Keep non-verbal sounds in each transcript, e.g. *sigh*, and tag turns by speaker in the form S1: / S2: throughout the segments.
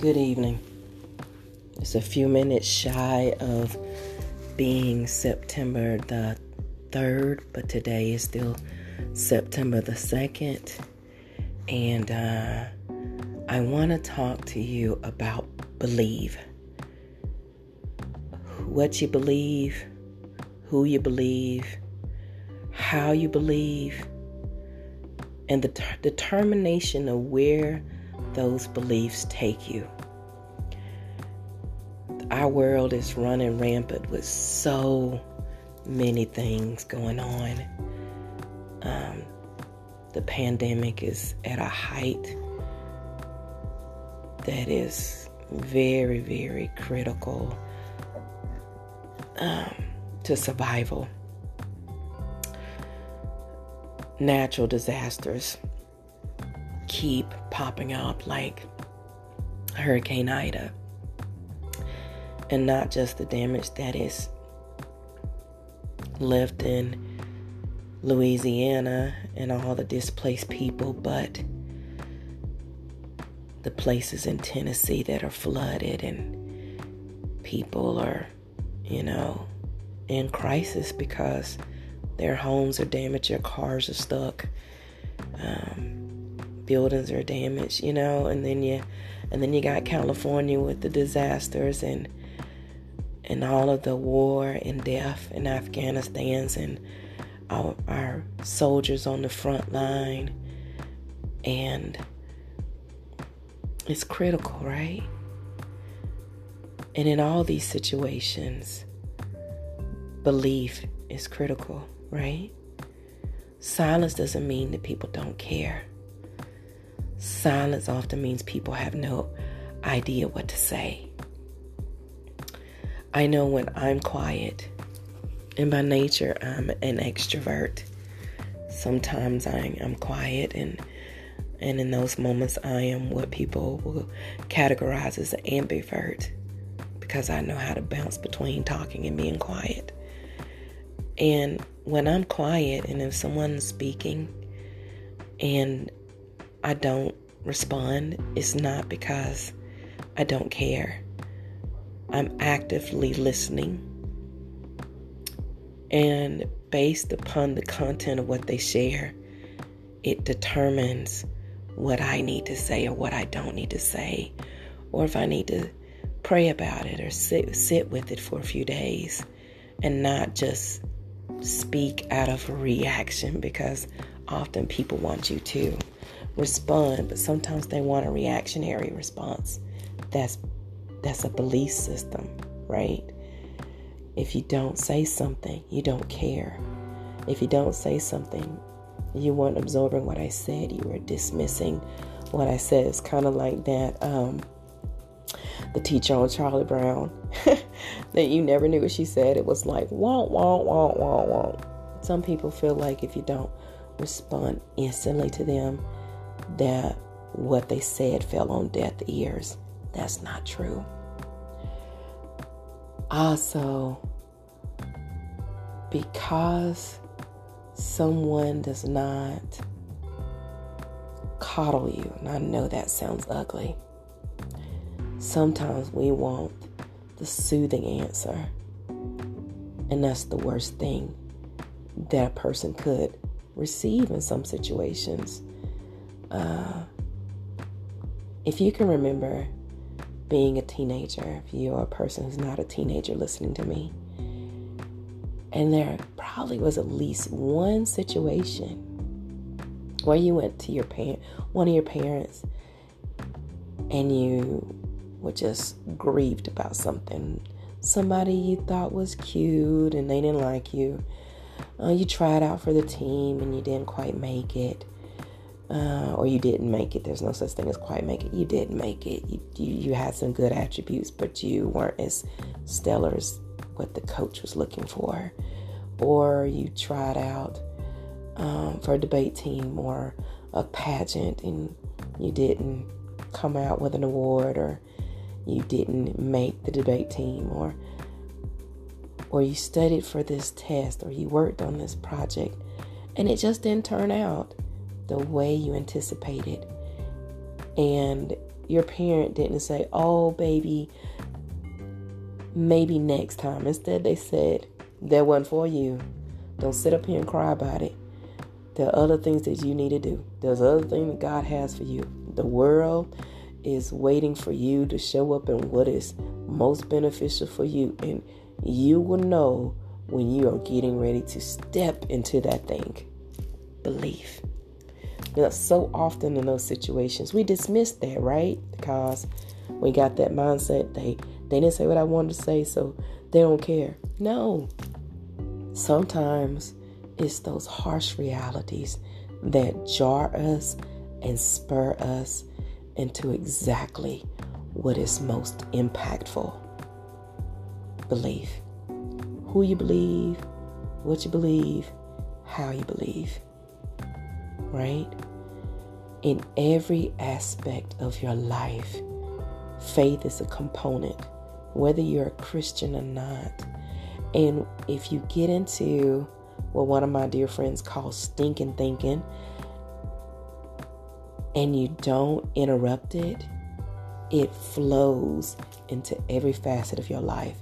S1: Good evening. It's a few minutes shy of being September the 3rd, but today is still September the 2nd. And uh, I want to talk to you about believe. What you believe, who you believe, how you believe, and the t- determination of where those beliefs take you. Our world is running rampant with so many things going on. Um, the pandemic is at a height that is very, very critical um, to survival. Natural disasters popping up like Hurricane Ida. And not just the damage that is left in Louisiana and all the displaced people, but the places in Tennessee that are flooded and people are, you know, in crisis because their homes are damaged, their cars are stuck. Um, buildings are damaged, you know, and then you and then you got California with the disasters and and all of the war and death in Afghanistan's and our, our soldiers on the front line and it's critical, right? And in all these situations, belief is critical, right? Silence doesn't mean that people don't care. Silence often means people have no idea what to say. I know when I'm quiet, and by nature I'm an extrovert. Sometimes I, am quiet, and and in those moments I am what people will categorize as an ambivert because I know how to bounce between talking and being quiet. And when I'm quiet, and if someone's speaking, and I don't respond, it's not because I don't care. I'm actively listening. And based upon the content of what they share, it determines what I need to say or what I don't need to say, or if I need to pray about it or sit, sit with it for a few days and not just speak out of reaction because often people want you to respond, but sometimes they want a reactionary response. That's that's a belief system, right? If you don't say something, you don't care. If you don't say something, you weren't absorbing what I said. You were dismissing what I said. It's kind of like that. Um, the teacher on Charlie Brown *laughs* that you never knew what she said. It was like won't, won't, won't, won't. Some people feel like if you don't respond instantly to them, that what they said fell on deaf ears. That's not true. Also, because someone does not coddle you, and I know that sounds ugly, sometimes we want the soothing answer. And that's the worst thing that a person could receive in some situations. Uh, if you can remember being a teenager, if you're a person who's not a teenager listening to me, and there probably was at least one situation where you went to your parent, one of your parents, and you were just grieved about something. Somebody you thought was cute and they didn't like you. Uh, you tried out for the team and you didn't quite make it uh, or you didn't make it. There's no such thing as quite make it. You didn't make it. You, you, you had some good attributes, but you weren't as stellar as what the coach was looking for. Or you tried out um, for a debate team or a pageant and you didn't come out with an award or you didn't make the debate team or or you studied for this test or you worked on this project and it just didn't turn out the way you anticipated. And your parent didn't say, "Oh, baby, maybe next time." Instead, they said, "That wasn't for you. Don't sit up here and cry about it. There are other things that you need to do. There's other things that God has for you. The world is waiting for you to show up in what is most beneficial for you, and you will know when you are getting ready to step into that thing. Belief. So often in those situations, we dismiss that, right? Because we got that mindset. They they didn't say what I wanted to say, so they don't care. No. Sometimes it's those harsh realities that jar us and spur us into exactly what is most impactful. Belief. Who you believe, what you believe, how you believe right? In every aspect of your life, faith is a component, whether you're a Christian or not. And if you get into what one of my dear friends calls stinking thinking, and you don't interrupt it, it flows into every facet of your life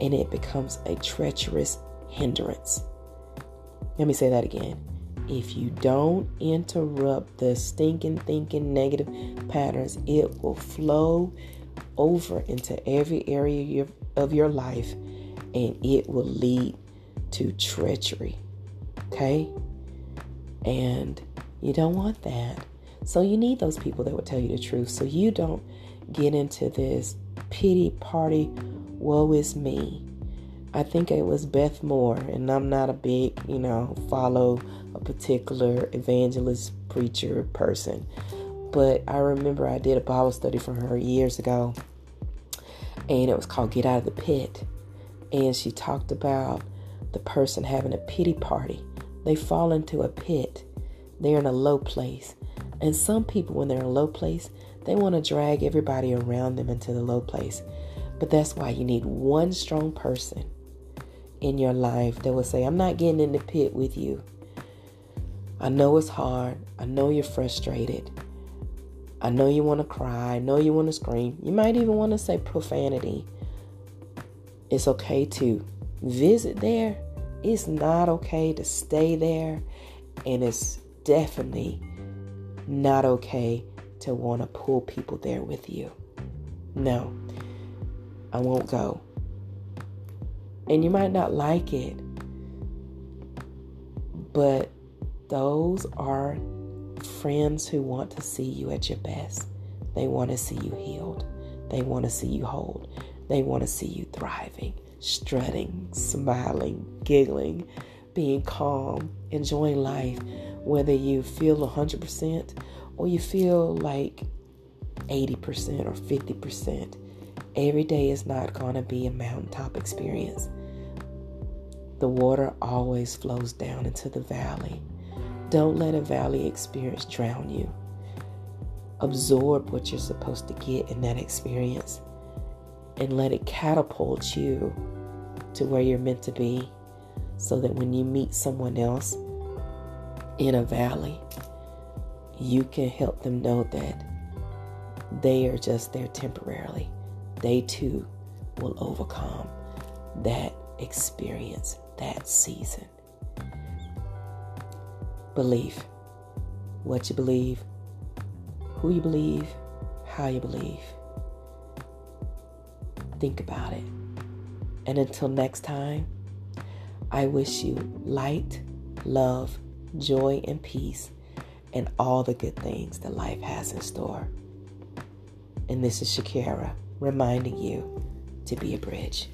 S1: and it becomes a treacherous hindrance. Let me say that again if you don't interrupt the stinking thinking negative patterns, it will flow over into every area of your life and it will lead to treachery. Okay? And you don't want that. So you need those people that will tell you the truth so you don't get into this pity party, woe is me. I think it was Beth Moore, and I'm not a big, you know, follow a particular evangelist, preacher, person. But I remember I did a Bible study from her years ago, and it was called Get Out of the Pit. And she talked about the person having a pity party. They fall into a pit, they're in a low place. And some people, when they're in a low place, they want to drag everybody around them into the low place. But that's why you need one strong person in your life that will say, I'm not getting in the pit with you. I know it's hard. I know you're frustrated. I know you want to cry. I know you want to scream. You might even want to say profanity. It's okay to visit there. It's not okay to stay there. And it's definitely not okay to want to pull people there with you. No, I won't go. And you might not like it, but those are friends who want to see you at your best. They want to see you healed. They want to see you whole. They want to see you thriving, strutting, smiling, giggling, being calm, enjoying life, whether you feel 100% or you feel like 80% or 50%. Every day is not going to be a mountaintop experience. The water always flows down into the valley. Don't let a valley experience drown you. Absorb what you're supposed to get in that experience and let it catapult you to where you're meant to be so that when you meet someone else in a valley, you can help them know that they are just there temporarily. They too will overcome that experience, that season. Belief. What you believe, who you believe, how you believe. Think about it. And until next time, I wish you light, love, joy, and peace, and all the good things that life has in store. And this is Shakira reminding you to be a bridge.